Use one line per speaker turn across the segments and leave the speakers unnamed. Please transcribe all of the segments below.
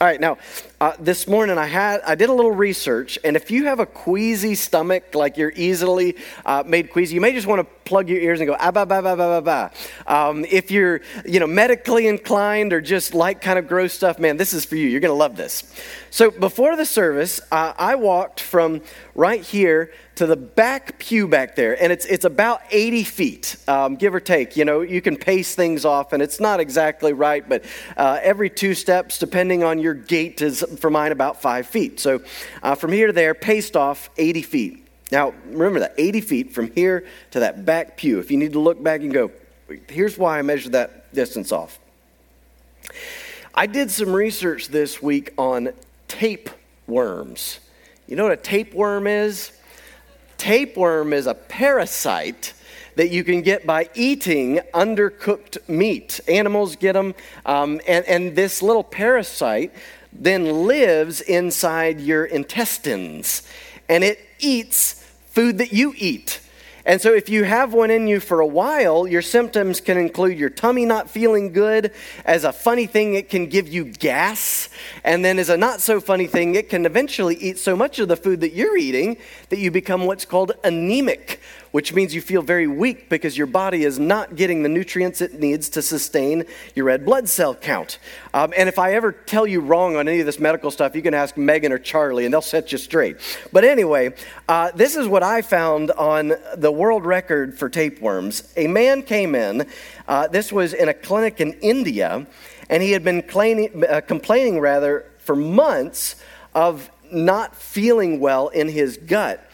All right, now uh, this morning I had I did a little research, and if you have a queasy stomach, like you're easily uh, made queasy, you may just want to plug your ears and go ah ba ba ba ba ba ba. Um, if you're you know medically inclined or just like kind of gross stuff, man, this is for you. You're gonna love this. So before the service, uh, I walked from right here to the back pew back there, and it's it's about 80 feet, um, give or take. You know, you can pace things off, and it's not exactly right, but uh, every two steps, depending on your gait, is for mine about five feet. So uh, from here to there, paced off 80 feet. Now remember that 80 feet from here to that back pew. If you need to look back and go, here's why I measured that distance off. I did some research this week on tapeworms. You know what a tapeworm is? Tapeworm is a parasite that you can get by eating undercooked meat. Animals get them, um, and, and this little parasite then lives inside your intestines and it eats food that you eat. And so, if you have one in you for a while, your symptoms can include your tummy not feeling good. As a funny thing, it can give you gas. And then, as a not so funny thing, it can eventually eat so much of the food that you're eating that you become what's called anemic, which means you feel very weak because your body is not getting the nutrients it needs to sustain your red blood cell count. Um, and if I ever tell you wrong on any of this medical stuff, you can ask Megan or Charlie and they'll set you straight. But anyway, uh, this is what I found on the world record for tapeworms. A man came in, uh, this was in a clinic in India, and he had been uh, complaining rather for months of not feeling well in his gut.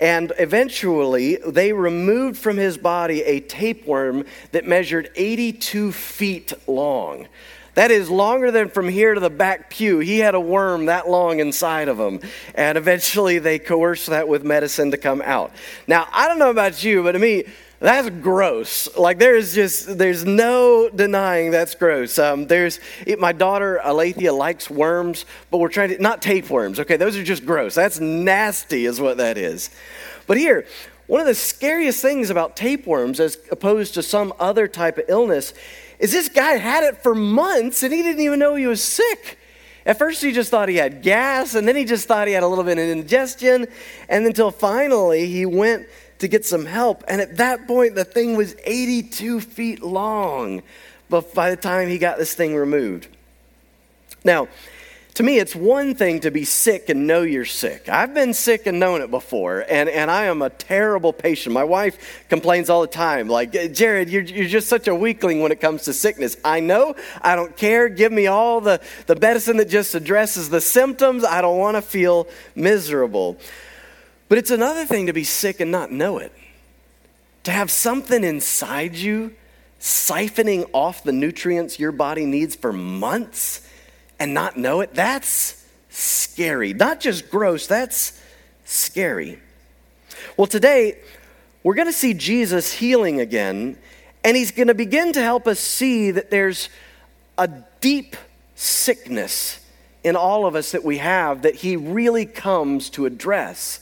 And eventually, they removed from his body a tapeworm that measured 82 feet long. That is longer than from here to the back pew. He had a worm that long inside of him. And eventually, they coerced that with medicine to come out. Now, I don't know about you, but to me, that's gross. Like there's just there's no denying that's gross. Um, there's it, my daughter Alethea likes worms, but we're trying to not tapeworms. Okay, those are just gross. That's nasty, is what that is. But here, one of the scariest things about tapeworms, as opposed to some other type of illness, is this guy had it for months and he didn't even know he was sick. At first, he just thought he had gas, and then he just thought he had a little bit of indigestion, and until finally he went to get some help. And at that point, the thing was 82 feet long but by the time he got this thing removed. Now, to me, it's one thing to be sick and know you're sick. I've been sick and known it before, and, and I am a terrible patient. My wife complains all the time, like, Jared, you're, you're just such a weakling when it comes to sickness. I know, I don't care. Give me all the, the medicine that just addresses the symptoms. I don't want to feel miserable. But it's another thing to be sick and not know it. To have something inside you siphoning off the nutrients your body needs for months and not know it, that's scary. Not just gross, that's scary. Well, today, we're going to see Jesus healing again, and he's going to begin to help us see that there's a deep sickness in all of us that we have that he really comes to address.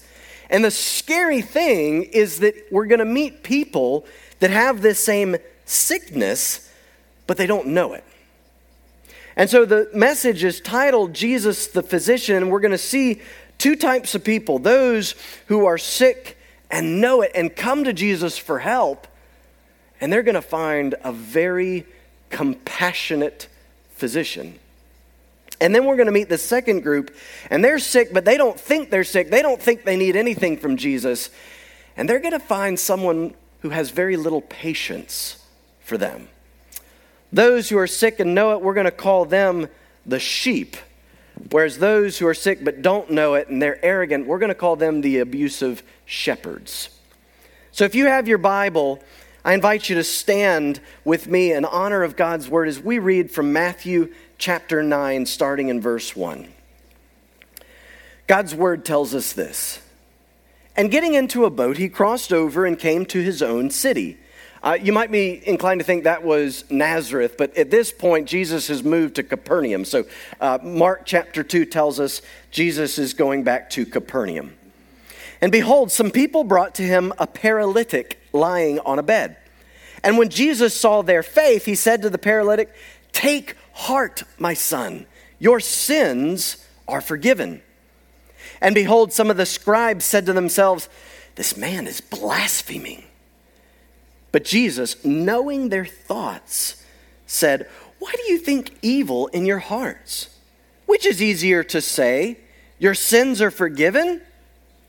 And the scary thing is that we're going to meet people that have this same sickness, but they don't know it. And so the message is titled Jesus the Physician, and we're going to see two types of people those who are sick and know it and come to Jesus for help, and they're going to find a very compassionate physician. And then we're going to meet the second group, and they're sick, but they don't think they're sick. They don't think they need anything from Jesus. And they're going to find someone who has very little patience for them. Those who are sick and know it, we're going to call them the sheep. Whereas those who are sick but don't know it and they're arrogant, we're going to call them the abusive shepherds. So if you have your Bible, I invite you to stand with me in honor of God's word as we read from Matthew chapter 9, starting in verse 1. God's word tells us this. And getting into a boat, he crossed over and came to his own city. Uh, you might be inclined to think that was Nazareth, but at this point, Jesus has moved to Capernaum. So, uh, Mark chapter 2 tells us Jesus is going back to Capernaum. And behold, some people brought to him a paralytic lying on a bed. And when Jesus saw their faith, he said to the paralytic, Take heart, my son, Your sins are forgiven. And behold, some of the scribes said to themselves, This man is blaspheming. But Jesus, knowing their thoughts, said, Why do you think evil in your hearts? Which is easier to say, Your sins are forgiven,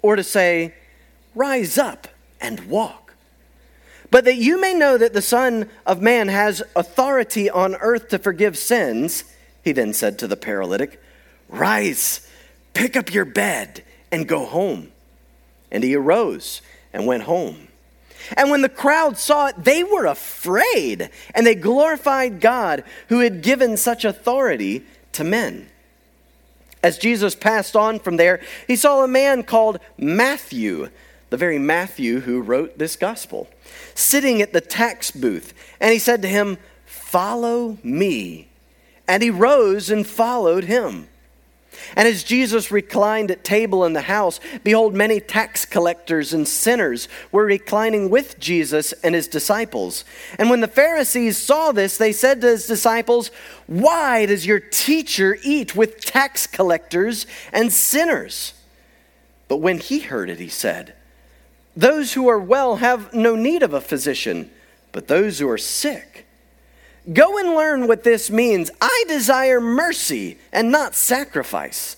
or to say, Rise up and walk? But that you may know that the Son of Man has authority on earth to forgive sins, he then said to the paralytic, Rise, pick up your bed, and go home. And he arose and went home. And when the crowd saw it, they were afraid, and they glorified God who had given such authority to men. As Jesus passed on from there, he saw a man called Matthew, the very Matthew who wrote this gospel, sitting at the tax booth. And he said to him, Follow me. And he rose and followed him. And as Jesus reclined at table in the house, behold, many tax collectors and sinners were reclining with Jesus and his disciples. And when the Pharisees saw this, they said to his disciples, Why does your teacher eat with tax collectors and sinners? But when he heard it, he said, Those who are well have no need of a physician, but those who are sick. Go and learn what this means. I desire mercy and not sacrifice.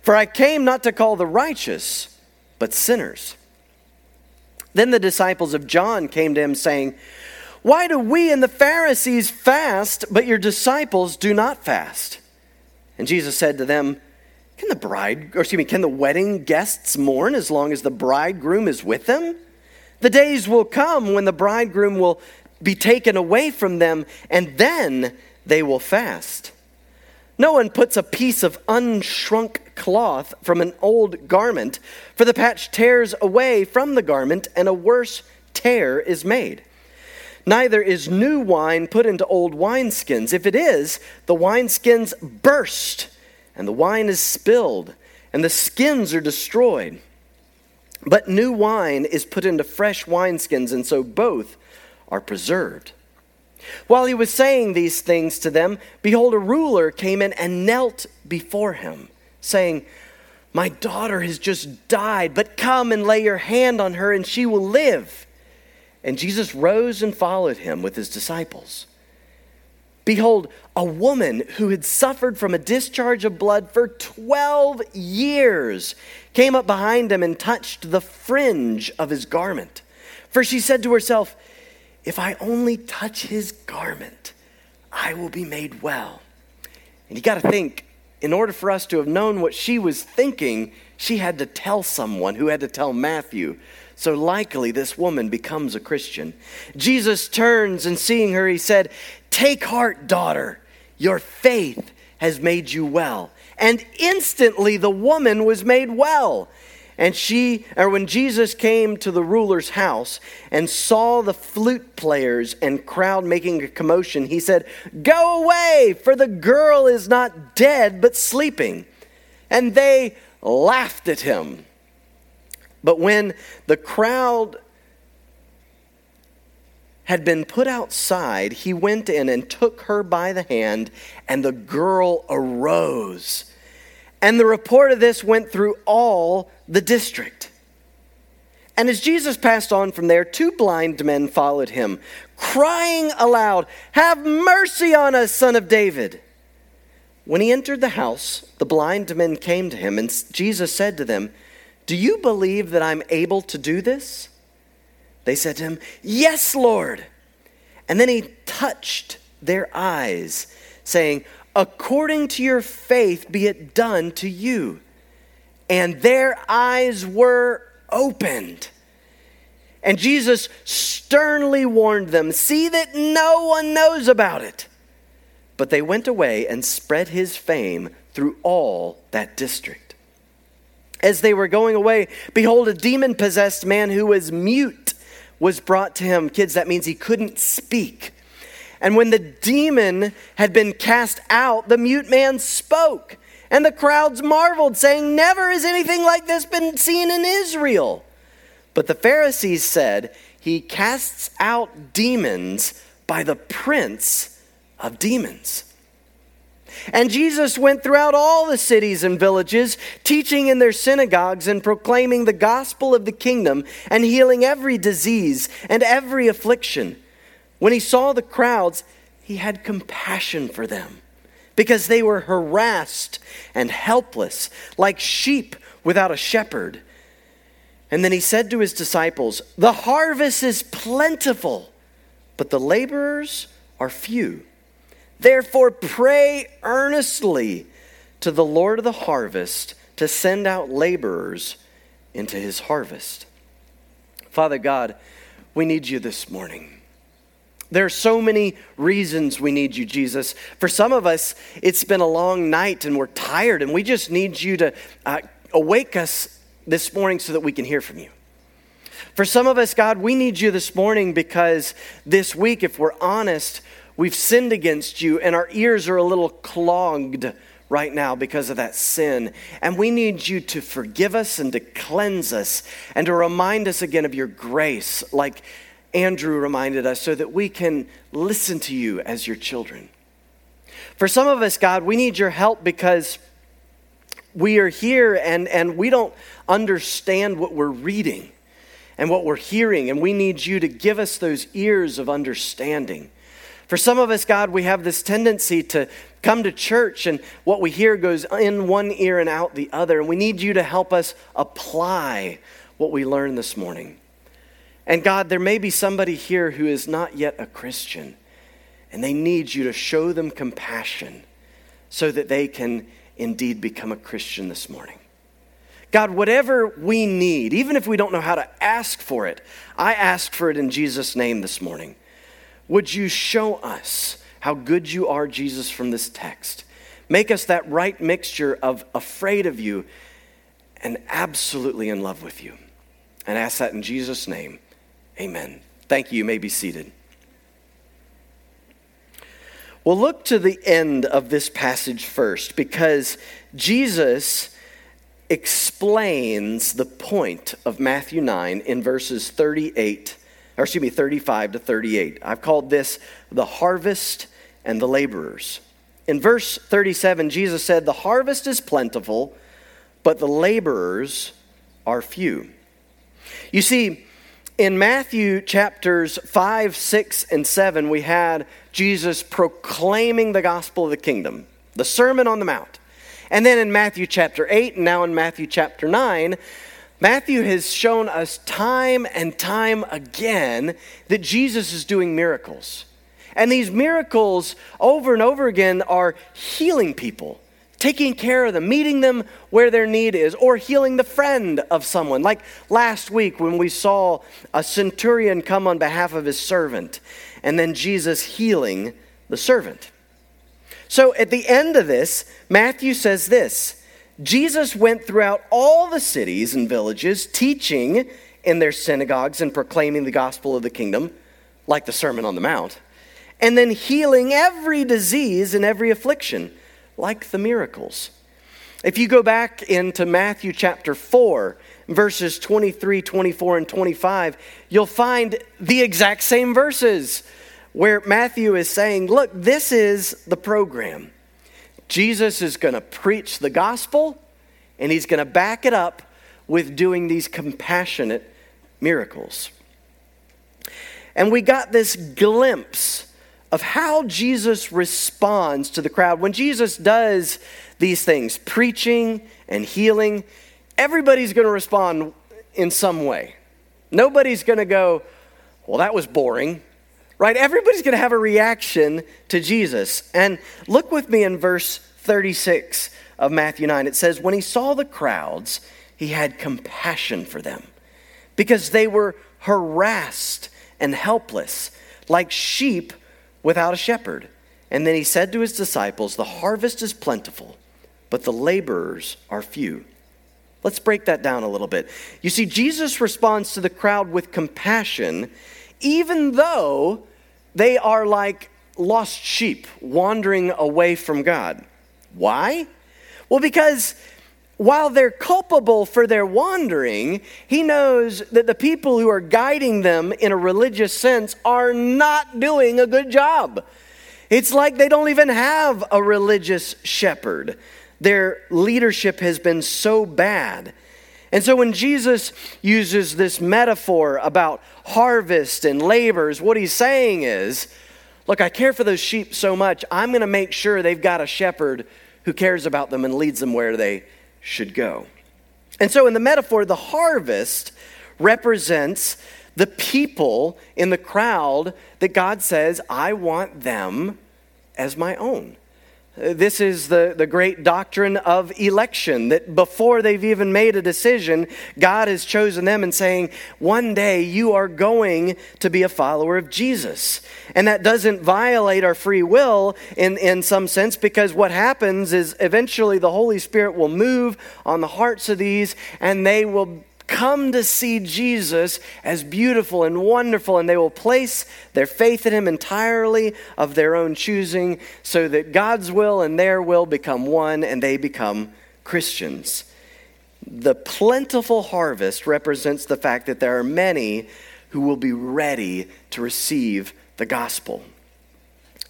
For I came not to call the righteous, but sinners. Then the disciples of John came to him, saying, Why do we and the Pharisees fast, but your disciples do not fast? And Jesus said to them, Can the bride, or excuse me, can the wedding guests mourn as long as the bridegroom is with them? The days will come when the bridegroom will be taken away from them, and then they will fast. No one puts a piece of unshrunk cloth from an old garment, for the patch tears away from the garment, and a worse tear is made. Neither is new wine put into old wineskins. If it is, the wineskins burst, and the wine is spilled, and the skins are destroyed. But new wine is put into fresh wineskins, and so both are preserved. While he was saying these things to them, behold, a ruler came in and knelt before him, saying, My daughter has just died, but come and lay your hand on her, and she will live. And Jesus rose and followed him with his disciples. Behold, a woman who had suffered from a discharge of blood for 12 years came up behind him and touched the fringe of his garment. For she said to herself, if I only touch his garment, I will be made well. And you got to think, in order for us to have known what she was thinking, she had to tell someone who had to tell Matthew. So likely this woman becomes a Christian. Jesus turns and seeing her, he said, Take heart, daughter, your faith has made you well. And instantly the woman was made well. And she, or when Jesus came to the ruler's house and saw the flute players and crowd making a commotion, he said, Go away, for the girl is not dead, but sleeping. And they laughed at him. But when the crowd had been put outside, he went in and took her by the hand, and the girl arose. And the report of this went through all the district. And as Jesus passed on from there, two blind men followed him, crying aloud, Have mercy on us, son of David. When he entered the house, the blind men came to him, and Jesus said to them, Do you believe that I'm able to do this? They said to him, Yes, Lord. And then he touched their eyes, saying, according to your faith be it done to you. And their eyes were opened. And Jesus sternly warned them see that no one knows about it. But they went away and spread his fame through all that district. As they were going away, behold, a demon possessed man who was mute was brought to him. Kids, that means he couldn't speak. And when the demon had been cast out, the mute man spoke. And the crowds marveled, saying, Never has anything like this been seen in Israel. But the Pharisees said, He casts out demons by the prince of demons. And Jesus went throughout all the cities and villages, teaching in their synagogues and proclaiming the gospel of the kingdom and healing every disease and every affliction. When he saw the crowds, he had compassion for them because they were harassed and helpless, like sheep without a shepherd. And then he said to his disciples, The harvest is plentiful, but the laborers are few. Therefore, pray earnestly to the Lord of the harvest to send out laborers into his harvest. Father God, we need you this morning. There are so many reasons we need you, Jesus. For some of us, it's been a long night and we're tired, and we just need you to uh, awake us this morning so that we can hear from you. For some of us, God, we need you this morning because this week, if we're honest, we've sinned against you and our ears are a little clogged right now because of that sin. And we need you to forgive us and to cleanse us and to remind us again of your grace, like Andrew reminded us, so that we can listen to you as your children. For some of us, God, we need your help because we are here and, and we don't understand what we're reading and what we're hearing, and we need you to give us those ears of understanding. For some of us, God, we have this tendency to come to church and what we hear goes in one ear and out the other, and we need you to help us apply what we learned this morning. And God, there may be somebody here who is not yet a Christian, and they need you to show them compassion so that they can indeed become a Christian this morning. God, whatever we need, even if we don't know how to ask for it, I ask for it in Jesus' name this morning. Would you show us how good you are, Jesus, from this text? Make us that right mixture of afraid of you and absolutely in love with you. And ask that in Jesus' name. Amen. Thank you. You may be seated. We'll look to the end of this passage first because Jesus explains the point of Matthew 9 in verses 38, or excuse me, 35 to 38. I've called this the harvest and the laborers. In verse 37, Jesus said, The harvest is plentiful, but the laborers are few. You see, in Matthew chapters 5, 6, and 7, we had Jesus proclaiming the gospel of the kingdom, the Sermon on the Mount. And then in Matthew chapter 8, and now in Matthew chapter 9, Matthew has shown us time and time again that Jesus is doing miracles. And these miracles, over and over again, are healing people taking care of them, meeting them where their need is, or healing the friend of someone. Like last week when we saw a centurion come on behalf of his servant, and then Jesus healing the servant. So at the end of this, Matthew says this Jesus went throughout all the cities and villages, teaching in their synagogues and proclaiming the gospel of the kingdom, like the Sermon on the Mount, and then healing every disease and every affliction like the miracles. If you go back into Matthew chapter 4, verses 23, 24, and 25, you'll find the exact same verses where Matthew is saying, Look, this is the program. Jesus is going to preach the gospel, and he's going to back it up with doing these compassionate miracles. And we got this glimpse of how Jesus responds to the crowd. When Jesus does these things, preaching and healing, everybody's going to respond in some way. Nobody's going to go, well, that was boring, right? Everybody's going to have a reaction to Jesus. And look with me in verse 36 of Matthew 9. It says, When he saw the crowds, he had compassion for them because they were harassed and helpless, like sheep without a shepherd. And then he said to his disciples, The harvest is plentiful, but the laborers are few. Let's break that down a little bit. You see, Jesus responds to the crowd with compassion, even though they are like lost sheep wandering away from God. Why? Well, because while they're culpable for their wandering, he knows that the people who are guiding them in a religious sense are not doing a good job. It's like they don't even have a religious shepherd. Their leadership has been so bad. And so when Jesus uses this metaphor about harvest and labors, what he's saying is, look, I care for those sheep so much, I'm going to make sure they've got a shepherd who cares about them and leads them where they should go. And so in the metaphor, the harvest represents the people in the crowd that God says, I want them as my own. This is the, the great doctrine of election that before they've even made a decision, God has chosen them and saying, One day you are going to be a follower of Jesus. And that doesn't violate our free will in, in some sense because what happens is eventually the Holy Spirit will move on the hearts of these and they will come to see Jesus as beautiful and wonderful, and they will place their faith in him entirely of their own choosing, so that God's will and their will become one and they become Christians. The plentiful harvest represents the fact that there are many who will be ready to receive the gospel.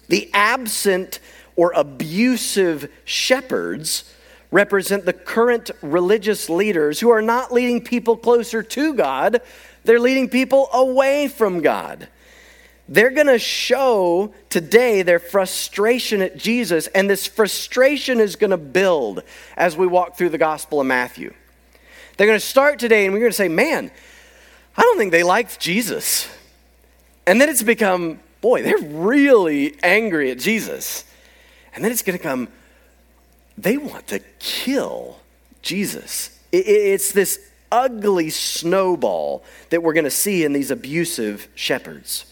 The absent or abusive shepherds represent the current religious leaders who are not leading people closer to God, they're leading people away from God. They're going to show today their frustration at Jesus, and this frustration is going to build as we walk through the Gospel of Matthew. They're going to start today, and we're going to say, Man, I don't think they liked Jesus. And then it's become, boy, they're really angry at Jesus. And then it's going to come, they want to kill Jesus. It's this ugly snowball that we're going to see in these abusive shepherds.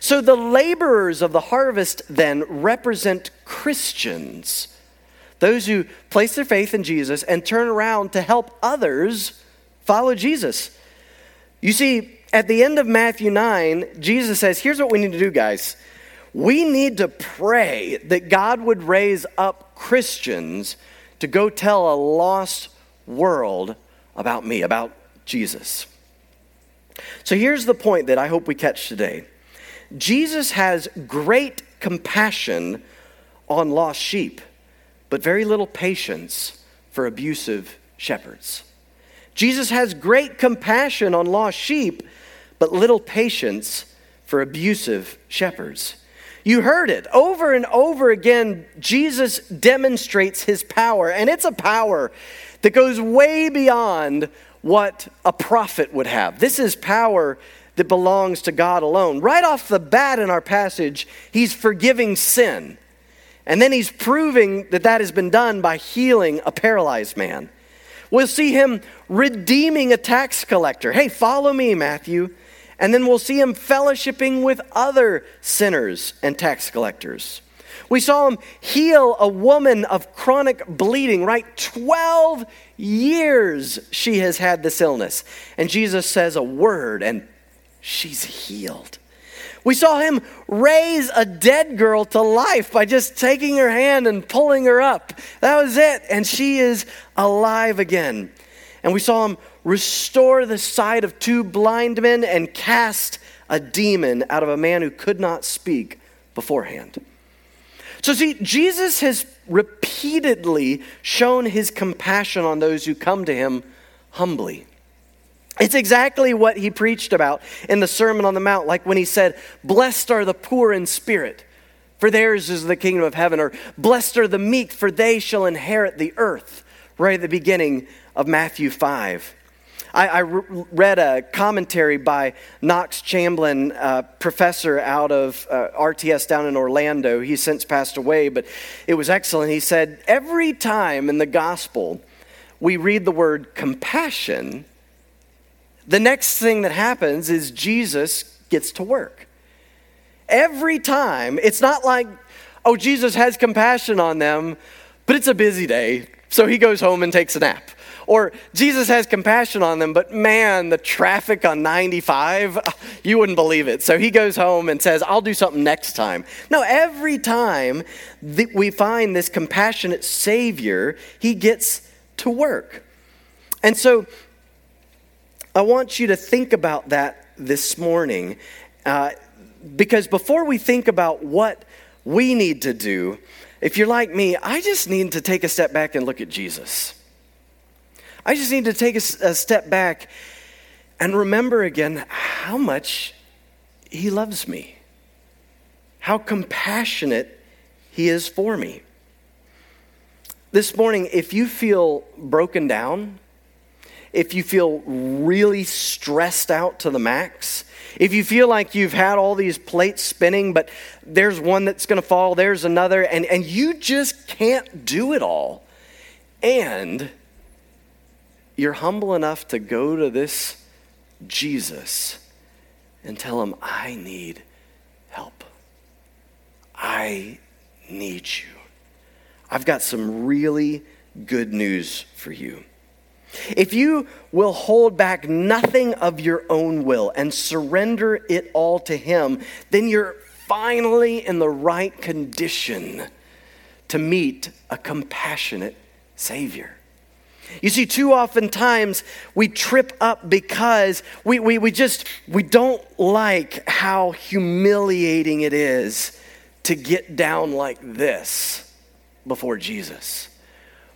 So the laborers of the harvest then represent Christians, those who place their faith in Jesus and turn around to help others follow Jesus. You see, at the end of Matthew 9, Jesus says, Here's what we need to do, guys. We need to pray that God would raise up Christians to go tell a lost world about me, about Jesus. So here's the point that I hope we catch today Jesus has great compassion on lost sheep, but very little patience for abusive shepherds. Jesus has great compassion on lost sheep, but little patience for abusive shepherds. You heard it over and over again. Jesus demonstrates his power, and it's a power that goes way beyond what a prophet would have. This is power that belongs to God alone. Right off the bat in our passage, he's forgiving sin. And then he's proving that that has been done by healing a paralyzed man. We'll see him redeeming a tax collector. Hey, follow me, Matthew. And then we'll see him fellowshipping with other sinners and tax collectors. We saw him heal a woman of chronic bleeding, right? 12 years she has had this illness. And Jesus says a word and she's healed. We saw him raise a dead girl to life by just taking her hand and pulling her up. That was it. And she is alive again. And we saw him restore the sight of two blind men, and cast a demon out of a man who could not speak beforehand. So, see, Jesus has repeatedly shown his compassion on those who come to him humbly. It's exactly what he preached about in the Sermon on the Mount, like when he said, Blessed are the poor in spirit, for theirs is the kingdom of heaven, or Blessed are the meek, for they shall inherit the earth, right at the beginning of Matthew 5. I, I read a commentary by Knox Chamblin, professor out of uh, RTS down in Orlando. He's since passed away, but it was excellent. He said, Every time in the gospel we read the word compassion, the next thing that happens is Jesus gets to work. Every time, it's not like, oh, Jesus has compassion on them, but it's a busy day, so he goes home and takes a nap. Or Jesus has compassion on them, but man, the traffic on 95, you wouldn't believe it. So he goes home and says, I'll do something next time. No, every time that we find this compassionate Savior, he gets to work. And so I want you to think about that this morning. Uh, because before we think about what we need to do, if you're like me, I just need to take a step back and look at Jesus. I just need to take a, a step back and remember again how much He loves me, how compassionate He is for me. This morning, if you feel broken down, if you feel really stressed out to the max, if you feel like you've had all these plates spinning, but there's one that's going to fall, there's another, and, and you just can't do it all, and you're humble enough to go to this Jesus and tell him, I need help. I need you. I've got some really good news for you. If you will hold back nothing of your own will and surrender it all to Him, then you're finally in the right condition to meet a compassionate Savior. You see, too often times we trip up because we, we, we just we don't like how humiliating it is to get down like this before Jesus.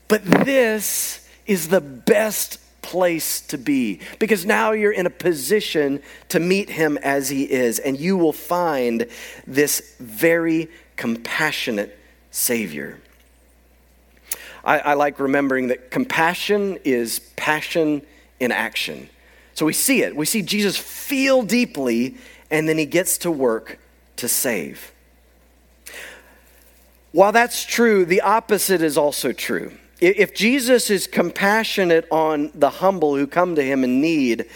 But this is the best place to be because now you're in a position to meet him as he is, and you will find this very compassionate Savior. I, I, like remembering that compassion is passion in action. So we see it. We see Jesus feel deeply, and then he gets to work to save. While that's true, the opposite is also true. If Jesus is compassionate on the humble who come to him in need,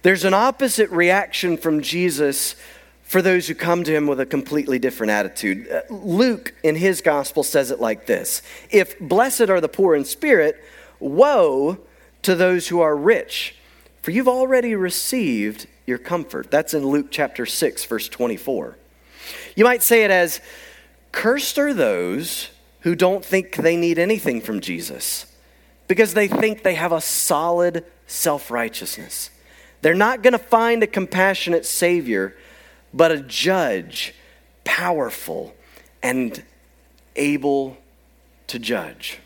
there's an opposite reaction from Jesus for those who come to him with a completely different attitude. Uh, Luke, in his gospel, says it like this If blessed are the poor in spirit, woe to those who are rich, for you've already received your comfort. That's in Luke chapter 6, verse 24. You might say it as, Cursed are those who don't think they need anything from Jesus because they think they have a solid self righteousness. They're not going to find a compassionate Savior, but a judge, powerful and able to judge.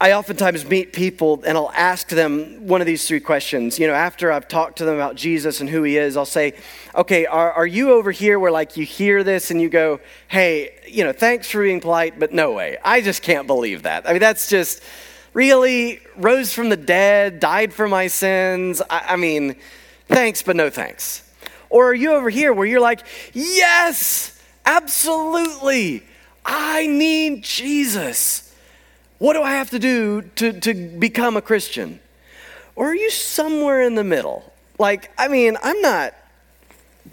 I oftentimes meet people and I'll ask them one of these three questions. You know, after I've talked to them about Jesus and who he is, I'll say, okay, are, are you over here where like you hear this and you go, hey, you know, thanks for being polite, but no way. I just can't believe that. I mean, that's just really rose from the dead, died for my sins. I, I mean, thanks, but no thanks. Or are you over here where you're like, yes, absolutely, I need Jesus. What do I have to do to, to become a Christian? Or are you somewhere in the middle? Like, I mean, I'm not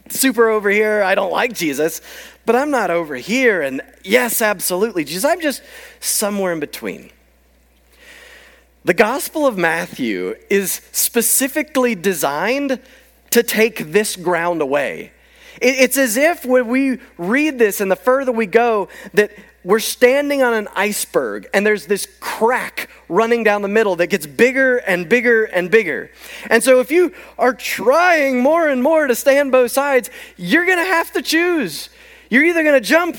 super over here. I don't like Jesus, but I'm not over here. And yes, absolutely, Jesus. I'm just somewhere in between. The Gospel of Matthew is specifically designed to take this ground away. It's as if when we read this and the further we go, that we're standing on an iceberg and there's this crack running down the middle that gets bigger and bigger and bigger. And so if you are trying more and more to stay on both sides, you're going to have to choose. You're either going to jump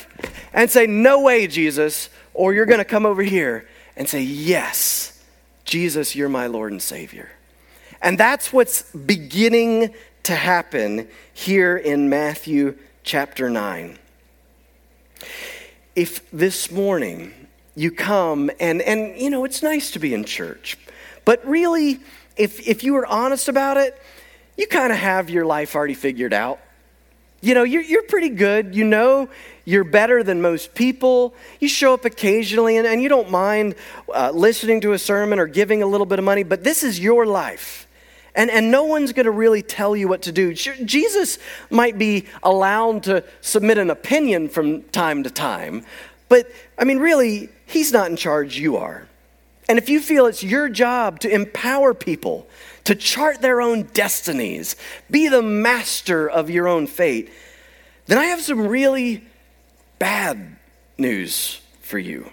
and say, No way, Jesus, or you're going to come over here and say, Yes, Jesus, you're my Lord and Savior. And that's what's beginning to happen here in Matthew chapter 9 if this morning you come and, and you know, it's nice to be in church, but really, if, if you were honest about it, you kind of have your life already figured out. You know, you're, you're pretty good. You know, you're better than most people. You show up occasionally and, and you don't mind uh, listening to a sermon or giving a little bit of money, but this is your life. And, and no one's going to really tell you what to do. Jesus might be allowed to submit an opinion from time to time, but I mean, really, he's not in charge, you are. And if you feel it's your job to empower people, to chart their own destinies, be the master of your own fate, then I have some really bad news for you.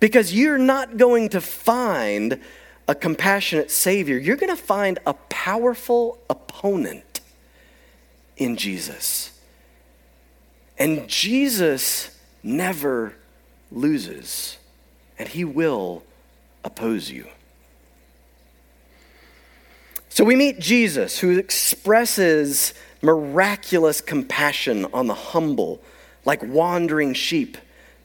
Because you're not going to find a compassionate Savior, you're going to find a powerful opponent in Jesus. And Jesus never loses, and he will oppose you. So we meet Jesus, who expresses miraculous compassion on the humble, like wandering sheep,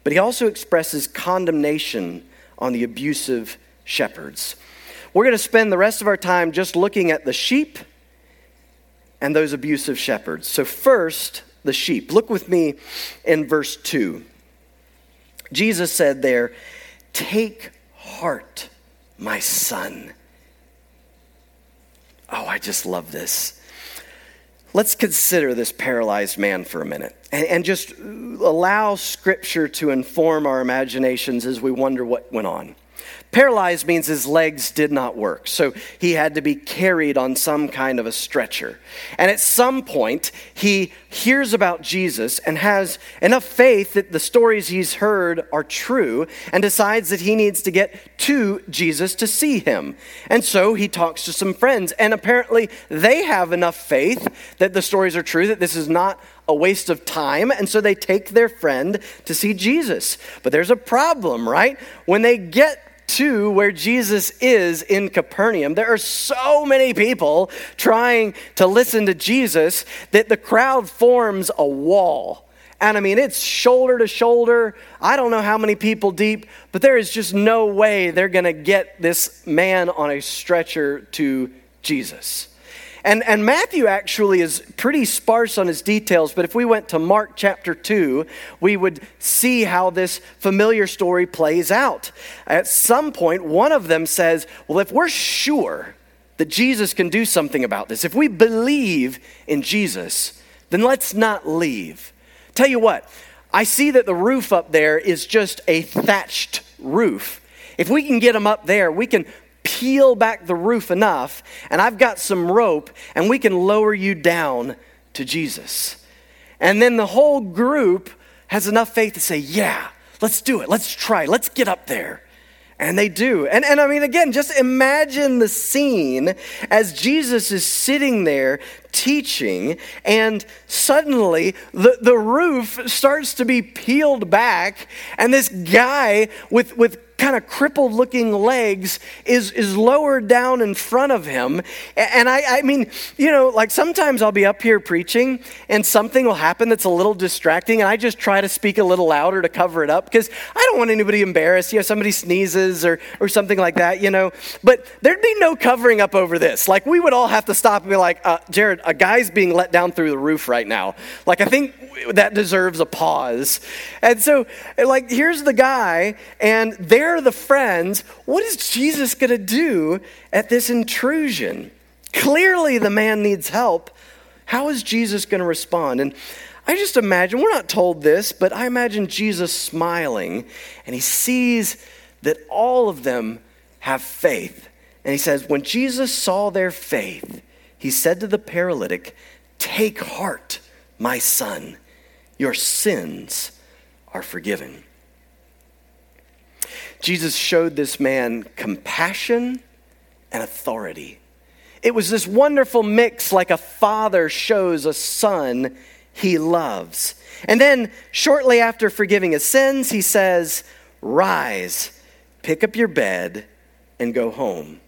but he also expresses condemnation on the abusive shepherds. We're going to spend the rest of our time just looking at the sheep and those abusive shepherds. So, first, the sheep. Look with me in verse 2. Jesus said there, Take heart, my son. Oh, I just love this. Let's consider this paralyzed man for a minute and, and, just allow Scripture to inform our imaginations as we wonder what went on. Paralyzed means his legs did not work, so he had to be carried on some kind of a stretcher. And at some point, he hears about Jesus and has enough faith that the stories he's heard are true and decides that he needs to get to Jesus to see him. And so he talks to some friends, and apparently they have enough faith that the stories are true, that this is not a waste of time, and so they take their friend to see Jesus. But there's a problem, right? When they get to where Jesus is in Capernaum, there are so many people trying to listen to Jesus that the crowd forms a wall. And I mean, it's shoulder to shoulder. I don't know how many people deep, but there is just no way they're going to get this man on a stretcher to Jesus. And, and Matthew actually is pretty sparse on his details, but if we went to Mark chapter 2, we would see how this familiar story plays out. At some point, one of them says, Well, if we're sure that Jesus can do something about this, if we believe in Jesus, then let's not leave. Tell you what, I see that the roof up there is just a thatched roof. If we can get them up there, we can peel back the roof enough, and I've got some rope, and we can lower you down to Jesus. And then the whole group has enough faith to say, Yeah, let's do it. Let's try. Let's get up there. And they do. And, and I mean, again, just imagine the scene as Jesus is sitting there teaching, and suddenly the, the roof starts to be peeled back, and this guy with, with kind of crippled looking legs is, is lowered down in front of him. And I, I mean, you know, like sometimes I'll be up here preaching and something will happen that's a little distracting, and I just try to speak a little louder to cover it up because I don't want anybody embarrassed. You know, somebody sneezes or, or something like that, you know. But there'd be no covering up over this. Like, we would all have to stop and be like, uh, Jared, a guy's being let down through the roof right now. Like, I think that deserves a pause. And so, like, here's the guy, and they're the friends. What is Jesus going to do at this intrusion? Clearly, the man needs help. How is Jesus going to respond? And I just imagine, we're not told this, but I imagine Jesus smiling, and he sees that all of them have faith. And he says, When Jesus saw their faith, he said to the paralytic, Take heart, my son your sins are forgiven. Jesus showed this man compassion and authority. It was this wonderful mix, like a father shows a son he loves. And then, shortly after forgiving his sins, he says, Rise, pick up your bed, and go home.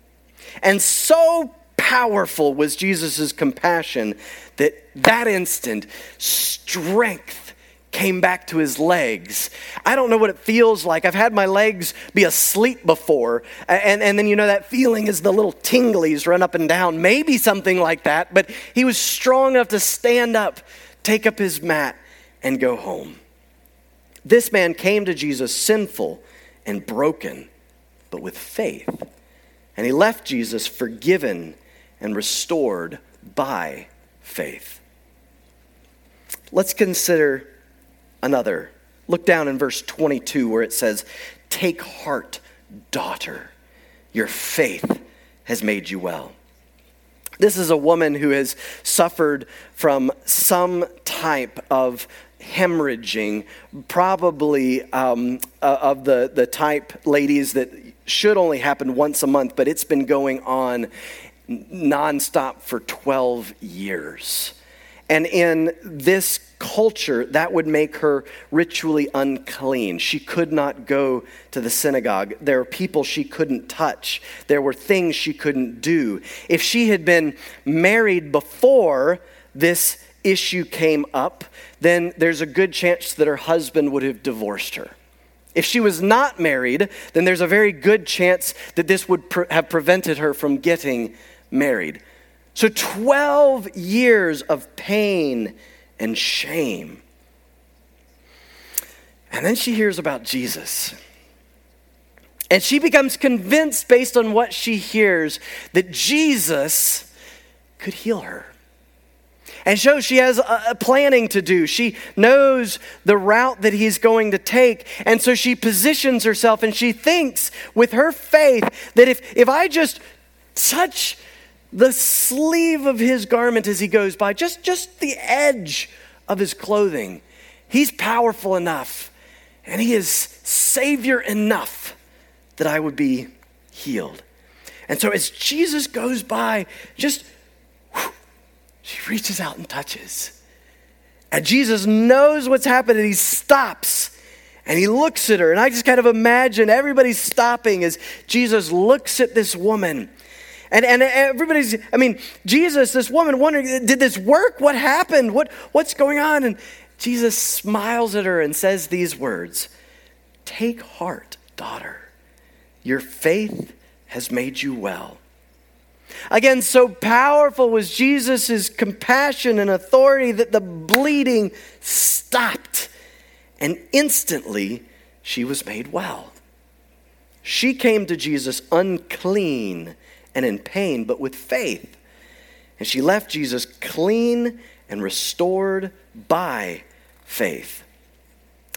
And so powerful was Jesus' compassion that that instant, strength came back to his legs. I don't know what it feels like. I've had my legs be asleep before, and, and then you know that feeling is the little tinglies run up and down. Maybe something like that, but he was strong enough to stand up, take up his mat, and go home. This man came to Jesus sinful and broken, but with faith. And he left Jesus forgiven and restored by faith. Let's consider another. Look down in verse 22 where it says, Take heart, daughter, your faith has made you well. This is a woman who has suffered from some type of hemorrhaging, probably um, uh, of the, the type, ladies, that should only happen once a month, but it's been going on nonstop for 12 years. And in this culture, that would make her ritually unclean. She could not go to the synagogue. There were people she couldn't touch, there were things she couldn't do. If she had been married before this issue came up, then there's a good chance that her husband would have divorced her. If she was not married, then there's a very good chance that this would pre- have prevented her from getting married. So, 12 years of pain and shame. And then she hears about Jesus. And she becomes convinced, based on what she hears, that Jesus could heal her. And so she has a, planning to do. She knows the route that he's going to take. And so she positions herself and she thinks with her faith that if, if I just touch the sleeve of his garment as he goes by, just, just the edge of his clothing, he's powerful enough and he is Savior enough that I would be healed. And so as Jesus goes by, just she reaches out and touches. And Jesus knows what's happening. He stops and he looks at her. And I just kind of imagine everybody stopping as Jesus looks at this woman. And, and everybody's, I mean, Jesus, this woman wondering, did this work? What happened? What, what's going on? And Jesus smiles at her and says these words Take heart, daughter. Your faith has made you well. Again, so powerful was Jesus' compassion and authority that the bleeding stopped, and instantly she was made well. She came to Jesus unclean and in pain, but with faith. And she left Jesus clean and restored by faith.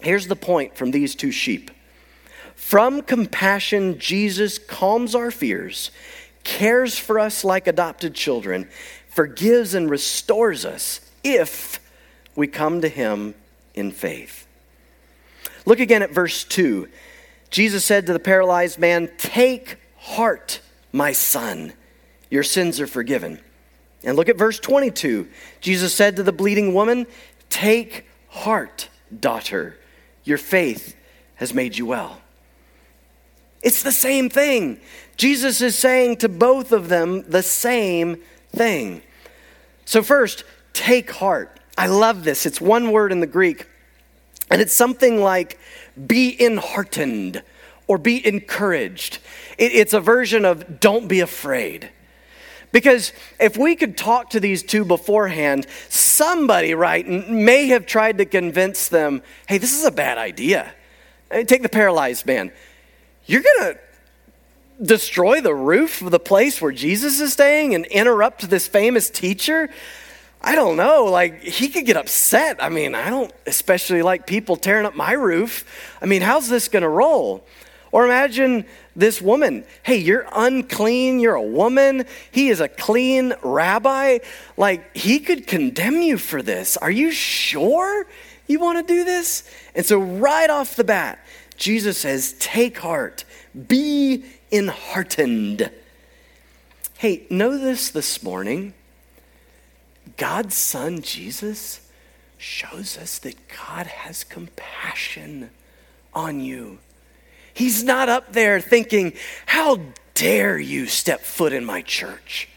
Here's the point from these two sheep. From compassion, Jesus calms our fears cares for us like adopted children, forgives and restores us if we come to him in faith. Look again at verse 2. Jesus said to the paralyzed man, Take heart, my son, your sins are forgiven. And look at verse 22. Jesus said to the bleeding woman, Take heart, daughter, your faith has made you well. It's the same thing. Jesus is saying to both of them the same thing. So, first, take heart. I love this. It's one word in the Greek, and it's something like be enheartened or be encouraged. it's a version of don't be afraid. Because if we could talk to these two beforehand, somebody, right, may have tried to convince them hey, this is a bad idea. Take the paralyzed man. You're going to destroy the roof of the place where Jesus is staying and interrupt this famous teacher? I don't know. Like, he could get upset. I mean, I don't especially like people tearing up my roof. I mean, how's this going to roll? Or imagine this woman. Hey, you're unclean. You're a woman. He is a clean rabbi. Like, he could condemn you for this. Are you sure you want to do this? And so, right off the bat, Jesus says, Take heart, be enheartened. Hey, know this this morning. God's Son, Jesus, shows us that God has compassion on you. He's not up there thinking, How dare you step foot in my church?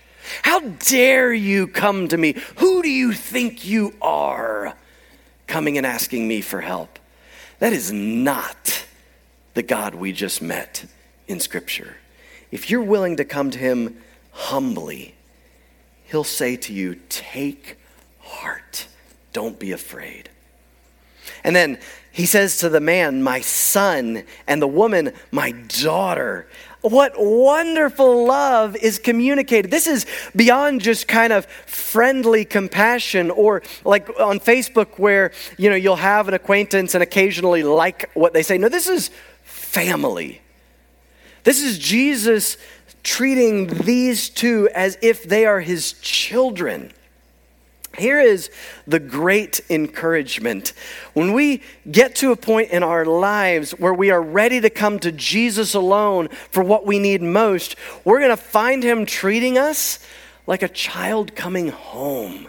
How dare you come to me? Who do you think you are coming and asking me for help? That is not the God we just met in Scripture. If you're willing to come to Him humbly, He'll say to you, Take heart, don't be afraid. And then he says to the man, My son, and the woman, My daughter. What wonderful love is communicated. This is beyond just kind of friendly compassion or like on Facebook where, you know, you'll have an acquaintance and occasionally like what they say. No, this is family. This is Jesus treating these two as if they are his children. Here is the great encouragement. When we get to a point in our lives where we are ready to come to Jesus alone for what we need most, we're going to find him treating us like a child coming home.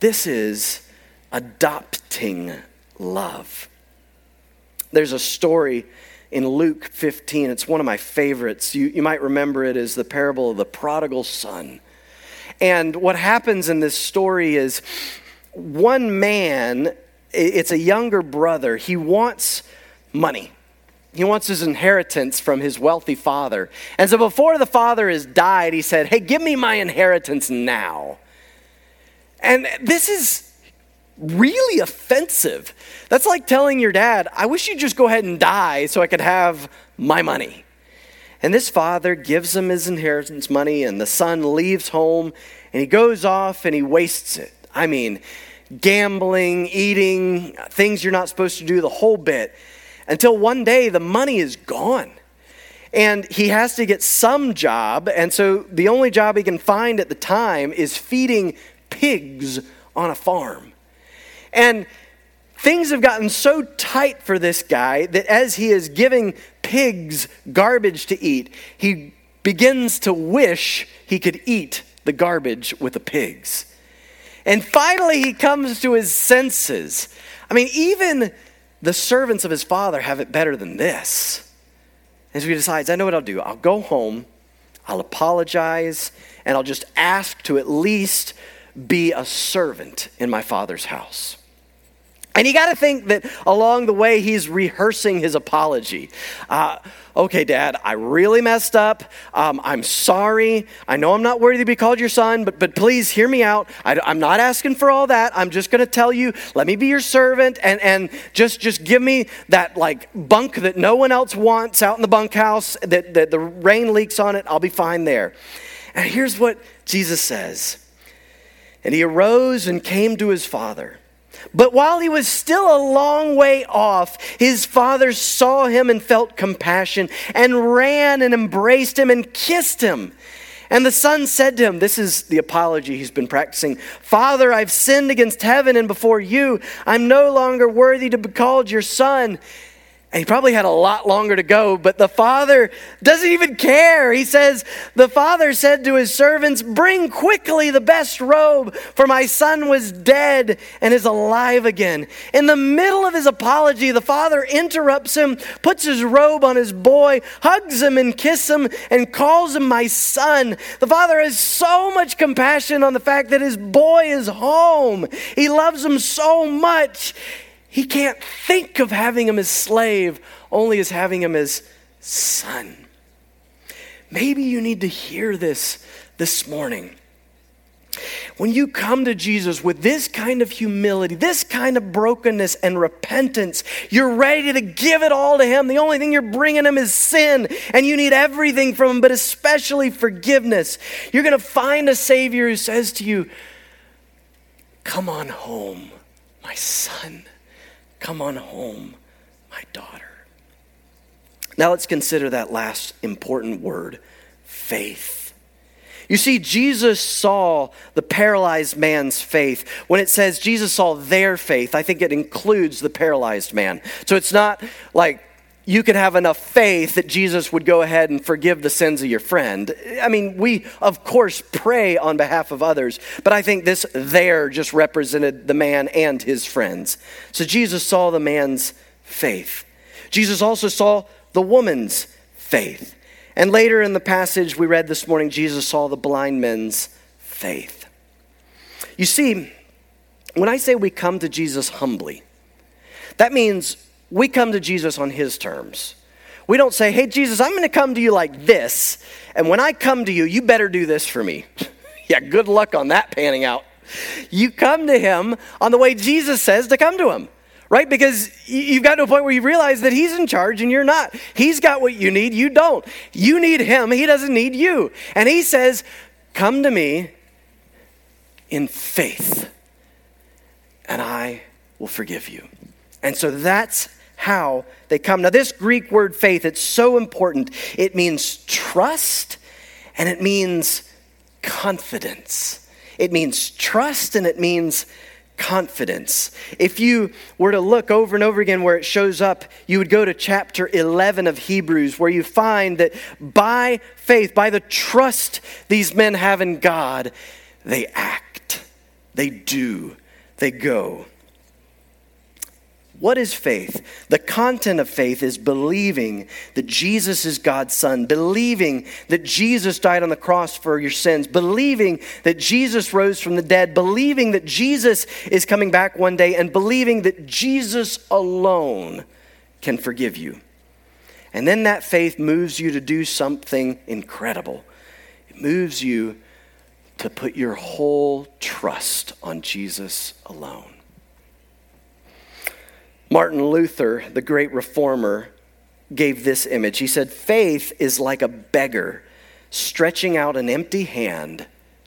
This is adopting love. There's a story in Luke 15. It's one of my favorites. You, you might remember it as the parable of the prodigal son. And what happens in this story is one man, it's a younger brother, he wants money. He wants his inheritance from his wealthy father. And so before the father has died, he said, Hey, give me my inheritance now. And this is really offensive. That's like telling your dad, I wish you'd just go ahead and die so I could have my money. And this father gives him his inheritance money, and the son leaves home and he goes off and he wastes it. I mean, gambling, eating, things you're not supposed to do, the whole bit until one day the money is gone. And he has to get some job. And so the only job he can find at the time is feeding pigs on a farm. And things have gotten so tight for this guy that as he is giving pigs garbage to eat, he begins to wish he could eat the garbage with the pigs. And finally, he comes to his senses. I mean, even the servants of his father have it better than this. And so he decides, I know what I'll do. I'll go home, I'll apologize, and I'll just ask to at least be a servant in my father's house. And you got to think that along the way, he's rehearsing his apology. Uh, okay, Dad, I really messed up. Um, I'm sorry. I know I'm not worthy to be called your son, but, but please hear me out. I, am not asking for all that. I'm just going to tell you, let me be your servant and, and just, just give me that like bunk that no one else wants out in the bunkhouse, that, that the rain leaks on it. I'll be fine there. And here's what Jesus says. And he arose and came to his father. But while he was still a long way off, his father saw him and felt compassion and ran and embraced him and kissed him. And the son said to him, This is the apology he's been practicing Father, I've sinned against heaven and before you. I'm no longer worthy to be called your son. And he probably had a lot longer to go, but the father doesn't even care. He says, The father said to his servants, Bring quickly the best robe, for my son was dead and is alive again. In the middle of his apology, the father interrupts him, puts his robe on his boy, hugs him and kisses him, and calls him my son. The father has so much compassion on the fact that his boy is home. He loves him so much. He can't think of having him as slave, only as having him as son. Maybe you need to hear this this morning. When you come to Jesus with this kind of humility, this kind of brokenness and repentance, you're ready to give it all to Him. The only thing you're bringing Him is sin, and you need everything from Him, but especially forgiveness. You're going to find a Savior who says to you, Come on home, my son. Come on home, my daughter. Now let's consider that last important word faith. You see, Jesus saw the paralyzed man's faith. When it says Jesus saw their faith, I think it includes the paralyzed man. So it's not like you could have enough faith that Jesus would go ahead and forgive the sins of your friend. I mean, we, of course, pray on behalf of others, but I think this there just represented the man and his friends. So Jesus saw the man's faith. Jesus also saw the woman's faith. And later in the passage we read this morning, Jesus saw the blind men's faith. You see, when I say we come to Jesus humbly, that means we come to Jesus on his terms. We don't say, hey, Jesus, I'm going to come to you like this. And when I come to you, you better do this for me. yeah, good luck on that panning out. You come to him on the way Jesus says to come to him, right? Because you've got to a point where you realize that he's in charge and you're not. He's got what you need, you don't. You need him, he doesn't need you. And he says, come to me in faith, and I will forgive you. And so that's how they come. Now, this Greek word faith, it's so important. It means trust and it means confidence. It means trust and it means confidence. If you were to look over and over again where it shows up, you would go to chapter 11 of Hebrews, where you find that by faith, by the trust these men have in God, they act. They do. They go. What is faith? The content of faith is believing that Jesus is God's Son, believing that Jesus died on the cross for your sins, believing that Jesus rose from the dead, believing that Jesus is coming back one day, and believing that Jesus alone can forgive you. And then that faith moves you to do something incredible. It moves you to put your whole trust on Jesus alone. Martin Luther, the great reformer, gave this image. He said, Faith is like a beggar stretching out an empty hand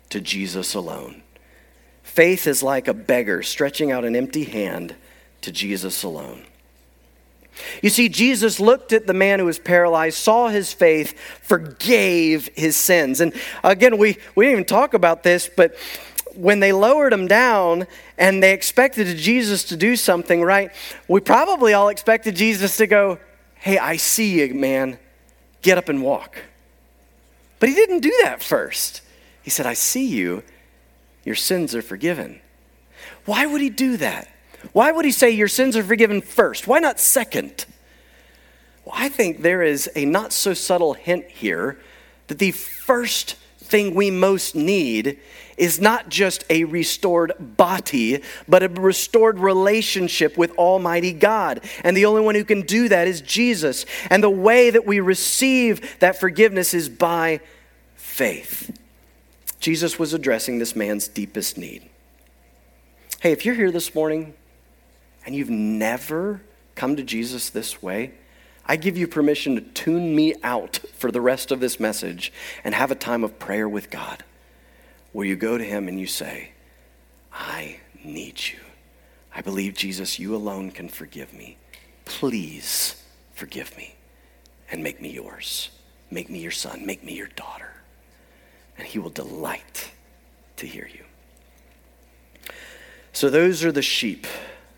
to Jesus alone. Faith is like a beggar stretching out an empty hand to Jesus alone. You see, Jesus looked at the man who was paralyzed, saw his faith, forgave his sins. And again, we, we didn't even talk about this, but when they lowered him down and they expected Jesus to do something, right? We probably all expected Jesus to go, Hey, I see you, man. Get up and walk. But he didn't do that first. He said, I see you. Your sins are forgiven. Why would he do that? Why would he say your sins are forgiven first? Why not second? Well, I think there is a not so subtle hint here that the first thing we most need is not just a restored body, but a restored relationship with Almighty God. And the only one who can do that is Jesus. And the way that we receive that forgiveness is by faith. Jesus was addressing this man's deepest need. Hey, if you're here this morning and you've never come to Jesus this way, I give you permission to tune me out for the rest of this message and have a time of prayer with God where you go to Him and you say, I need you. I believe, Jesus, you alone can forgive me. Please forgive me and make me yours. Make me your son. Make me your daughter. And He will delight to hear you. So, those are the sheep.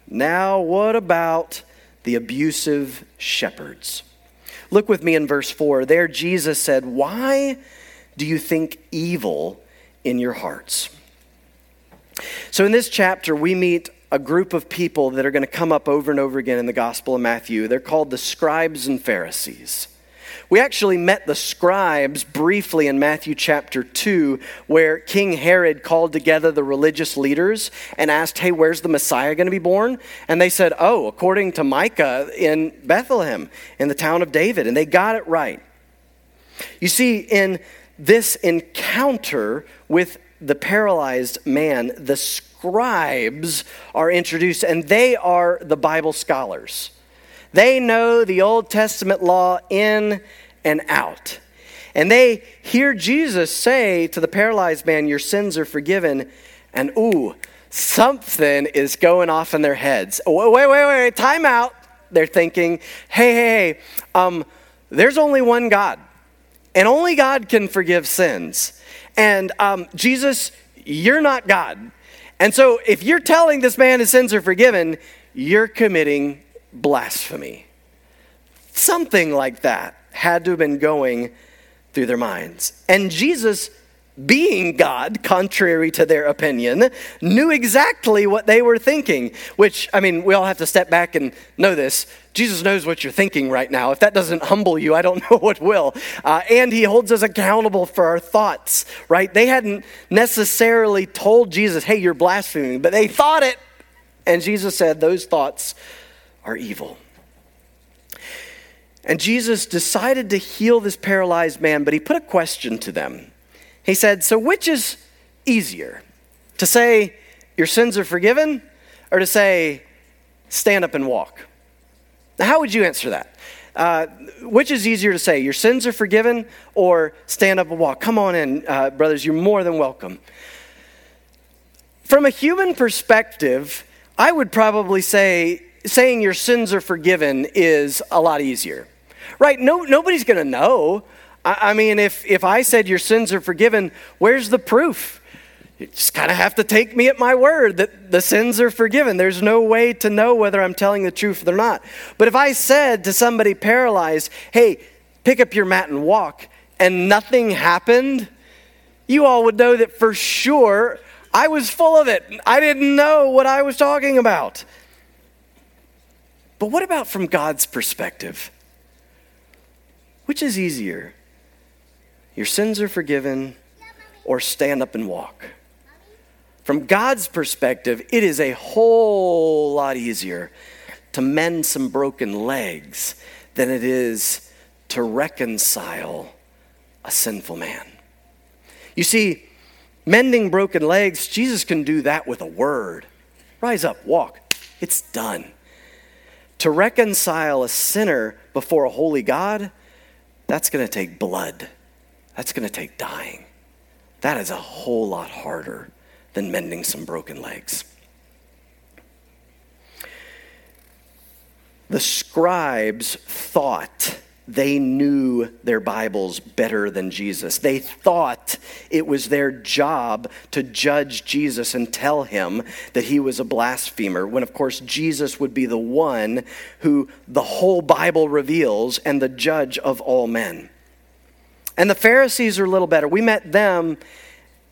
Now, what about the abusive shepherds? Look with me in verse 4. There, Jesus said, Why do you think evil in your hearts. So, in this chapter, we meet a group of people that are going to come up over and over again in the Gospel of Matthew. They're called the scribes and Pharisees. We actually met the scribes briefly in Matthew chapter 2, where King Herod called together the religious leaders and asked, Hey, where's the Messiah going to be born? And they said, Oh, according to Micah in Bethlehem, in the town of David. And they got it right. You see, in this encounter with the paralyzed man, the scribes are introduced, and they are the Bible scholars. They know the Old Testament law in and out. And they hear Jesus say to the paralyzed man, Your sins are forgiven. And ooh, something is going off in their heads. Wait, wait, wait, wait, time out. They're thinking, Hey, hey, hey, um, there's only one God. And only God can forgive sins. And um, Jesus, you're not God. And so if you're telling this man his sins are forgiven, you're committing blasphemy. Something like that had to have been going through their minds. And Jesus being God, contrary to their opinion, knew exactly what they were thinking. Which, I mean, we all have to step back and know this. Jesus knows what you're thinking right now. If that doesn't humble you, I don't know what will. Uh, and he holds us accountable for our thoughts, right? They hadn't necessarily told Jesus, hey, you're blaspheming, but they thought it. And Jesus said, those thoughts are evil. And Jesus decided to heal this paralyzed man, but he put a question to them. He said, So which is easier? To say, Your sins are forgiven, or to say, Stand up and walk? Now, how would you answer that? Uh, which is easier to say, Your sins are forgiven, or stand up and walk? Come on in, uh, brothers, you're more than welcome. From a human perspective, I would probably say saying your sins are forgiven is a lot easier. Right? No, nobody's going to know. I, I mean, if, if I said your sins are forgiven, where's the proof? You just kind of have to take me at my word that the sins are forgiven. There's no way to know whether I'm telling the truth or not. But if I said to somebody paralyzed, hey, pick up your mat and walk, and nothing happened, you all would know that for sure I was full of it. I didn't know what I was talking about. But what about from God's perspective? Which is easier? Your sins are forgiven, or stand up and walk? From God's perspective, it is a whole lot easier to mend some broken legs than it is to reconcile a sinful man. You see, mending broken legs, Jesus can do that with a word. Rise up, walk. It's done. To reconcile a sinner before a holy God, that's going to take blood. That's going to take dying. That is a whole lot harder than mending some broken legs. The scribes thought they knew their Bibles better than Jesus. They thought it was their job to judge Jesus and tell him that he was a blasphemer, when of course Jesus would be the one who the whole Bible reveals and the judge of all men. And the Pharisees are a little better. We met them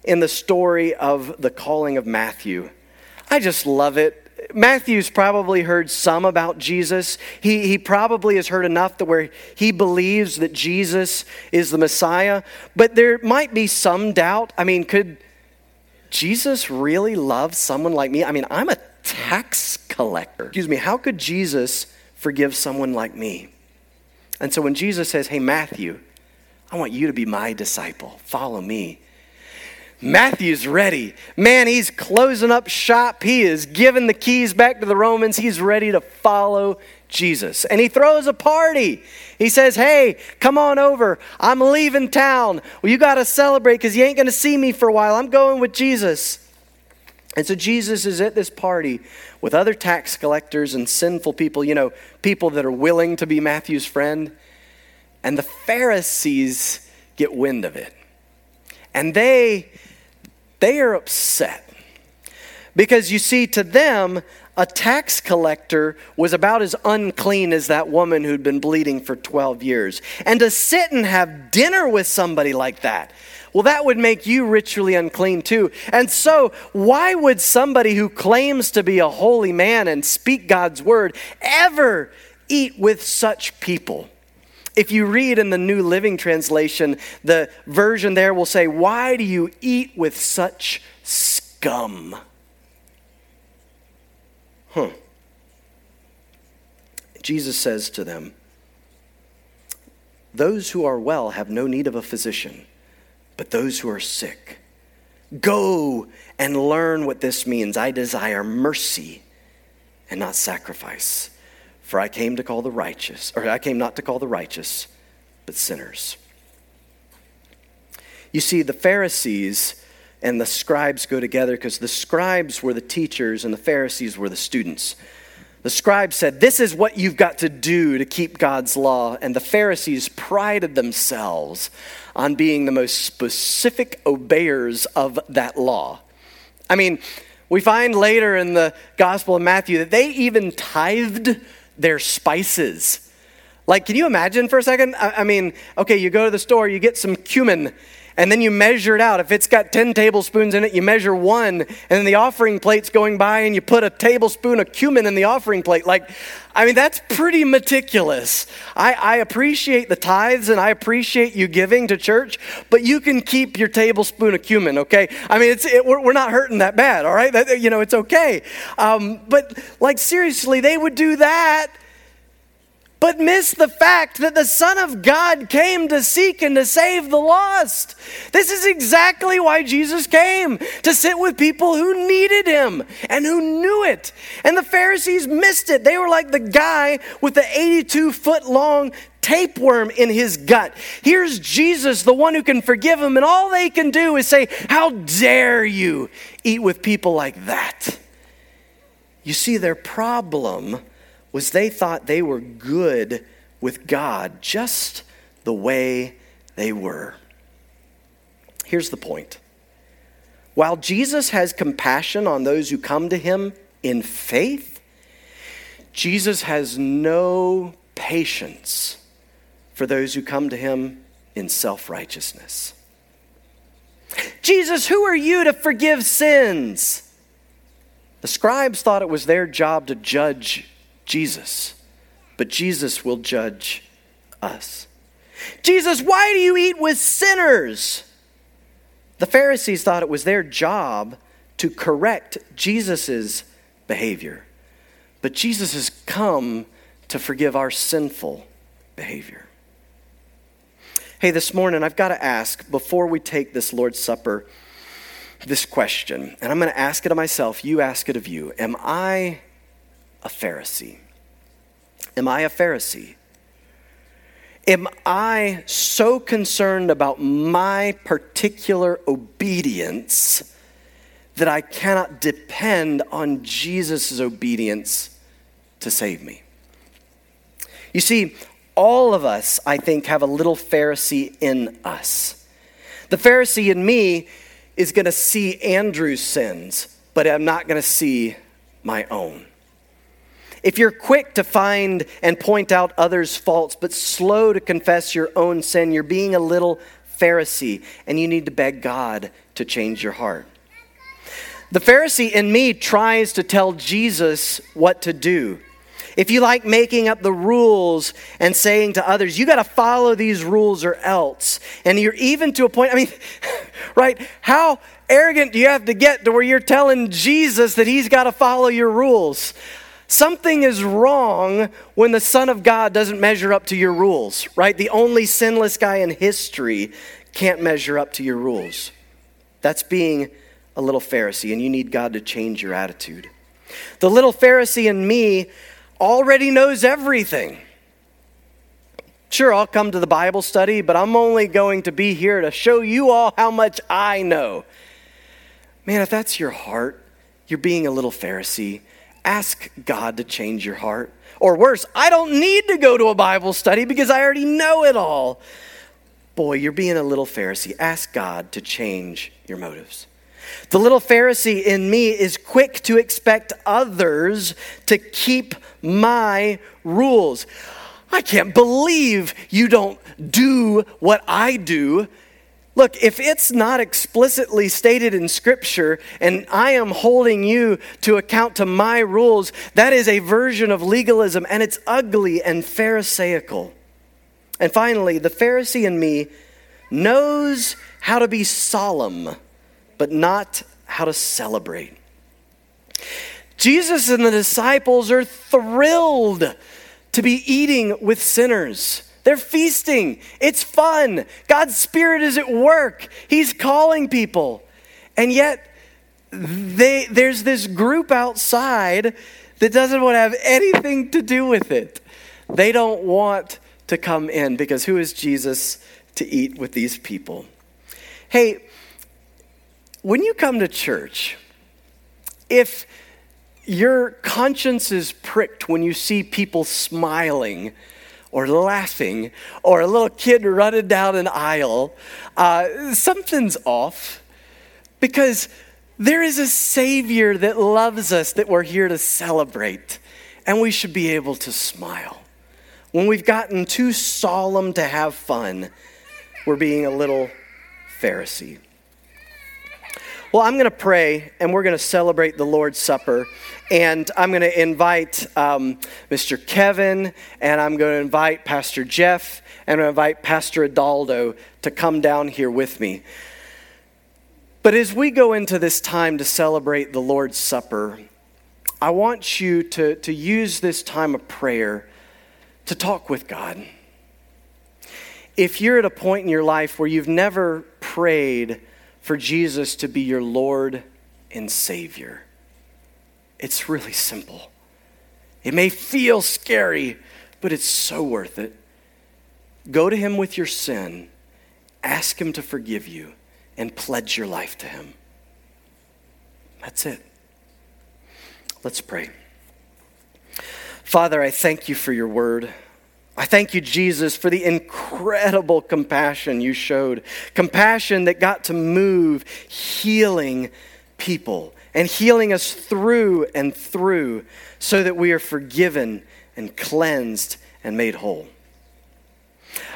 in the story of the calling of Matthew. I just love it Matthew's probably heard some about Jesus. He, he probably has heard enough to where he believes that Jesus is the Messiah, but there might be some doubt. I mean, could Jesus really love someone like me? I mean, I'm a tax collector. Excuse me, how could Jesus forgive someone like me? And so when Jesus says, Hey, Matthew, I want you to be my disciple, follow me. Matthew's ready. Man, he's closing up shop. He is giving the keys back to the Romans. He's ready to follow Jesus. And he throws a party. He says, Hey, come on over. I'm leaving town. Well, you got to celebrate because you ain't going to see me for a while. I'm going with Jesus. And so Jesus is at this party with other tax collectors and sinful people, you know, people that are willing to be Matthew's friend. And the Pharisees get wind of it. And they they are upset. Because you see, to them, a tax collector was about as unclean as that woman who'd been bleeding for 12 years. And to sit and have dinner with somebody like that, well, that would make you ritually unclean too. And so, why would somebody who claims to be a holy man and speak God's word ever eat with such people? If you read in the New Living Translation, the version there will say, Why do you eat with such scum? Huh. Jesus says to them, Those who are well have no need of a physician, but those who are sick. Go and learn what this means. I desire mercy and not sacrifice for I came to call the righteous, or I came not to call the righteous, but sinners. You see, the Pharisees and the scribes go together because the scribes were the teachers and the Pharisees were the students. The scribes said, This is what you've got to do to keep God's law. And the Pharisees prided themselves on being the most specific obeyers of that law. I mean, we find later in the Gospel of Matthew that they even tithed their spices. Like, can you imagine for a second? I, I mean, okay, you go to the store, you get some cumin, and then you measure it out. If it's got 10 tablespoons in it, you measure one, and then the offering plate's going by, and you put a tablespoon of cumin in the offering plate. Like, I mean, that's pretty meticulous. I, I appreciate the tithes and I appreciate you giving to church, but you can keep your tablespoon of cumin, okay? I mean, it's, it, we're, we're, not hurting that bad, all right? That, you know, it's okay. Um, but, like, seriously, they would do that but miss the fact that the Son of God came to seek and to save the lost. This is exactly why Jesus came to sit with people who needed him and who knew it. And the Pharisees missed it. They were like the guy with the 82 foot long tapeworm in his gut. Here's Jesus, the one who can forgive him, and all they can do is say, How dare you eat with people like that? You see, their problem was they thought they were good with God just the way they were. Here's the point while Jesus has compassion on those who come to him in faith, Jesus has no patience for those who come to him in self righteousness. Jesus, who are you to forgive sins? The scribes thought it was their job to judge Jesus, but Jesus will judge us. Jesus, why do you eat with sinners? The Pharisees thought it was their job to correct Jesus' behavior, but Jesus has come to forgive our sinful behavior. Hey, this morning I've got to ask before we take this Lord's Supper this question, and I'm going to ask it of myself, you ask it of you. Am I a Pharisee? Am I a Pharisee? Am I so concerned about my particular obedience that I cannot depend on Jesus' obedience to save me? You see, all of us, I think, have a little Pharisee in us. The Pharisee in me is going to see Andrew's sins, but I'm not going to see my own. If you're quick to find and point out others' faults, but slow to confess your own sin, you're being a little Pharisee, and you need to beg God to change your heart. The Pharisee in me tries to tell Jesus what to do. If you like making up the rules and saying to others, you got to follow these rules or else, and you're even to a point, I mean, right? How arrogant do you have to get to where you're telling Jesus that he's got to follow your rules? Something is wrong when the Son of God doesn't measure up to your rules, right? The only sinless guy in history can't measure up to your rules. That's being a little Pharisee, and you need God to change your attitude. The little Pharisee in me already knows everything. Sure, I'll come to the Bible study, but I'm only going to be here to show you all how much I know. Man, if that's your heart, you're being a little Pharisee. Ask God to change your heart. Or worse, I don't need to go to a Bible study because I already know it all. Boy, you're being a little Pharisee. Ask God to change your motives. The little Pharisee in me is quick to expect others to keep my rules. I can't believe you don't do what I do. Look, if it's not explicitly stated in Scripture and I am holding you to account to my rules, that is a version of legalism and it's ugly and Pharisaical. And finally, the Pharisee in me knows how to be solemn, but not how to celebrate. Jesus and the disciples are thrilled to be eating with sinners. They're feasting. It's fun. God's Spirit is at work. He's calling people. And yet, they, there's this group outside that doesn't want to have anything to do with it. They don't want to come in because who is Jesus to eat with these people? Hey, when you come to church, if your conscience is pricked when you see people smiling, or laughing or a little kid running down an aisle, uh, something's off because there is a Savior that loves us that we're here to celebrate, and we should be able to smile. When we've gotten too solemn to have fun, we're being a little Pharisee. Well, I'm going to pray and we're going to celebrate the Lord's Supper. And I'm going to invite um, Mr. Kevin and I'm going to invite Pastor Jeff and I'm going to invite Pastor Adaldo to come down here with me. But as we go into this time to celebrate the Lord's Supper, I want you to, to use this time of prayer to talk with God. If you're at a point in your life where you've never prayed, for Jesus to be your Lord and Savior. It's really simple. It may feel scary, but it's so worth it. Go to Him with your sin, ask Him to forgive you, and pledge your life to Him. That's it. Let's pray. Father, I thank you for your word. I thank you, Jesus, for the incredible compassion you showed. Compassion that got to move, healing people and healing us through and through so that we are forgiven and cleansed and made whole.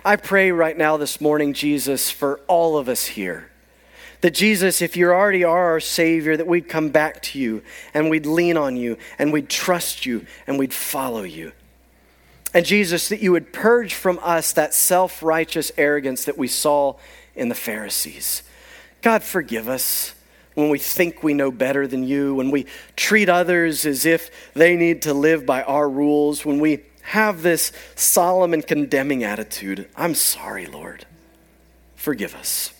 I pray right now this morning, Jesus, for all of us here That Jesus, if you already are our Savior, that we'd come back to you and we'd lean on you and we'd trust you and we'd follow you. And Jesus, that you would purge from us that self righteous arrogance that we saw in the Pharisees. God, forgive us when we think we know better than you, when we treat others as if they need to live by our rules, when we have this solemn and condemning attitude. I'm sorry, Lord. Forgive us.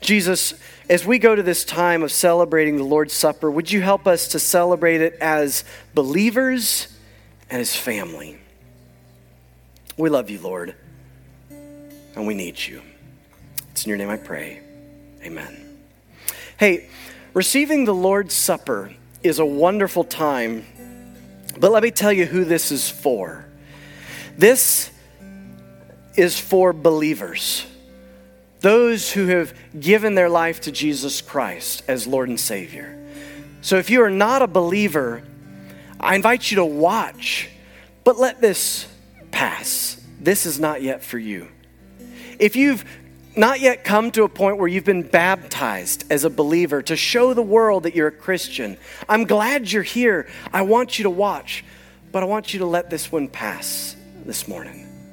Jesus, as we go to this time of celebrating the Lord's Supper, would you help us to celebrate it as believers and as family? We love you, Lord, and we need you. It's in your name I pray. Amen. Hey, receiving the Lord's Supper is a wonderful time, but let me tell you who this is for. This is for believers those who have given their life to Jesus Christ as Lord and Savior. So if you are not a believer, I invite you to watch, but let this pass. This is not yet for you. If you've not yet come to a point where you've been baptized as a believer to show the world that you're a Christian, I'm glad you're here. I want you to watch, but I want you to let this one pass this morning.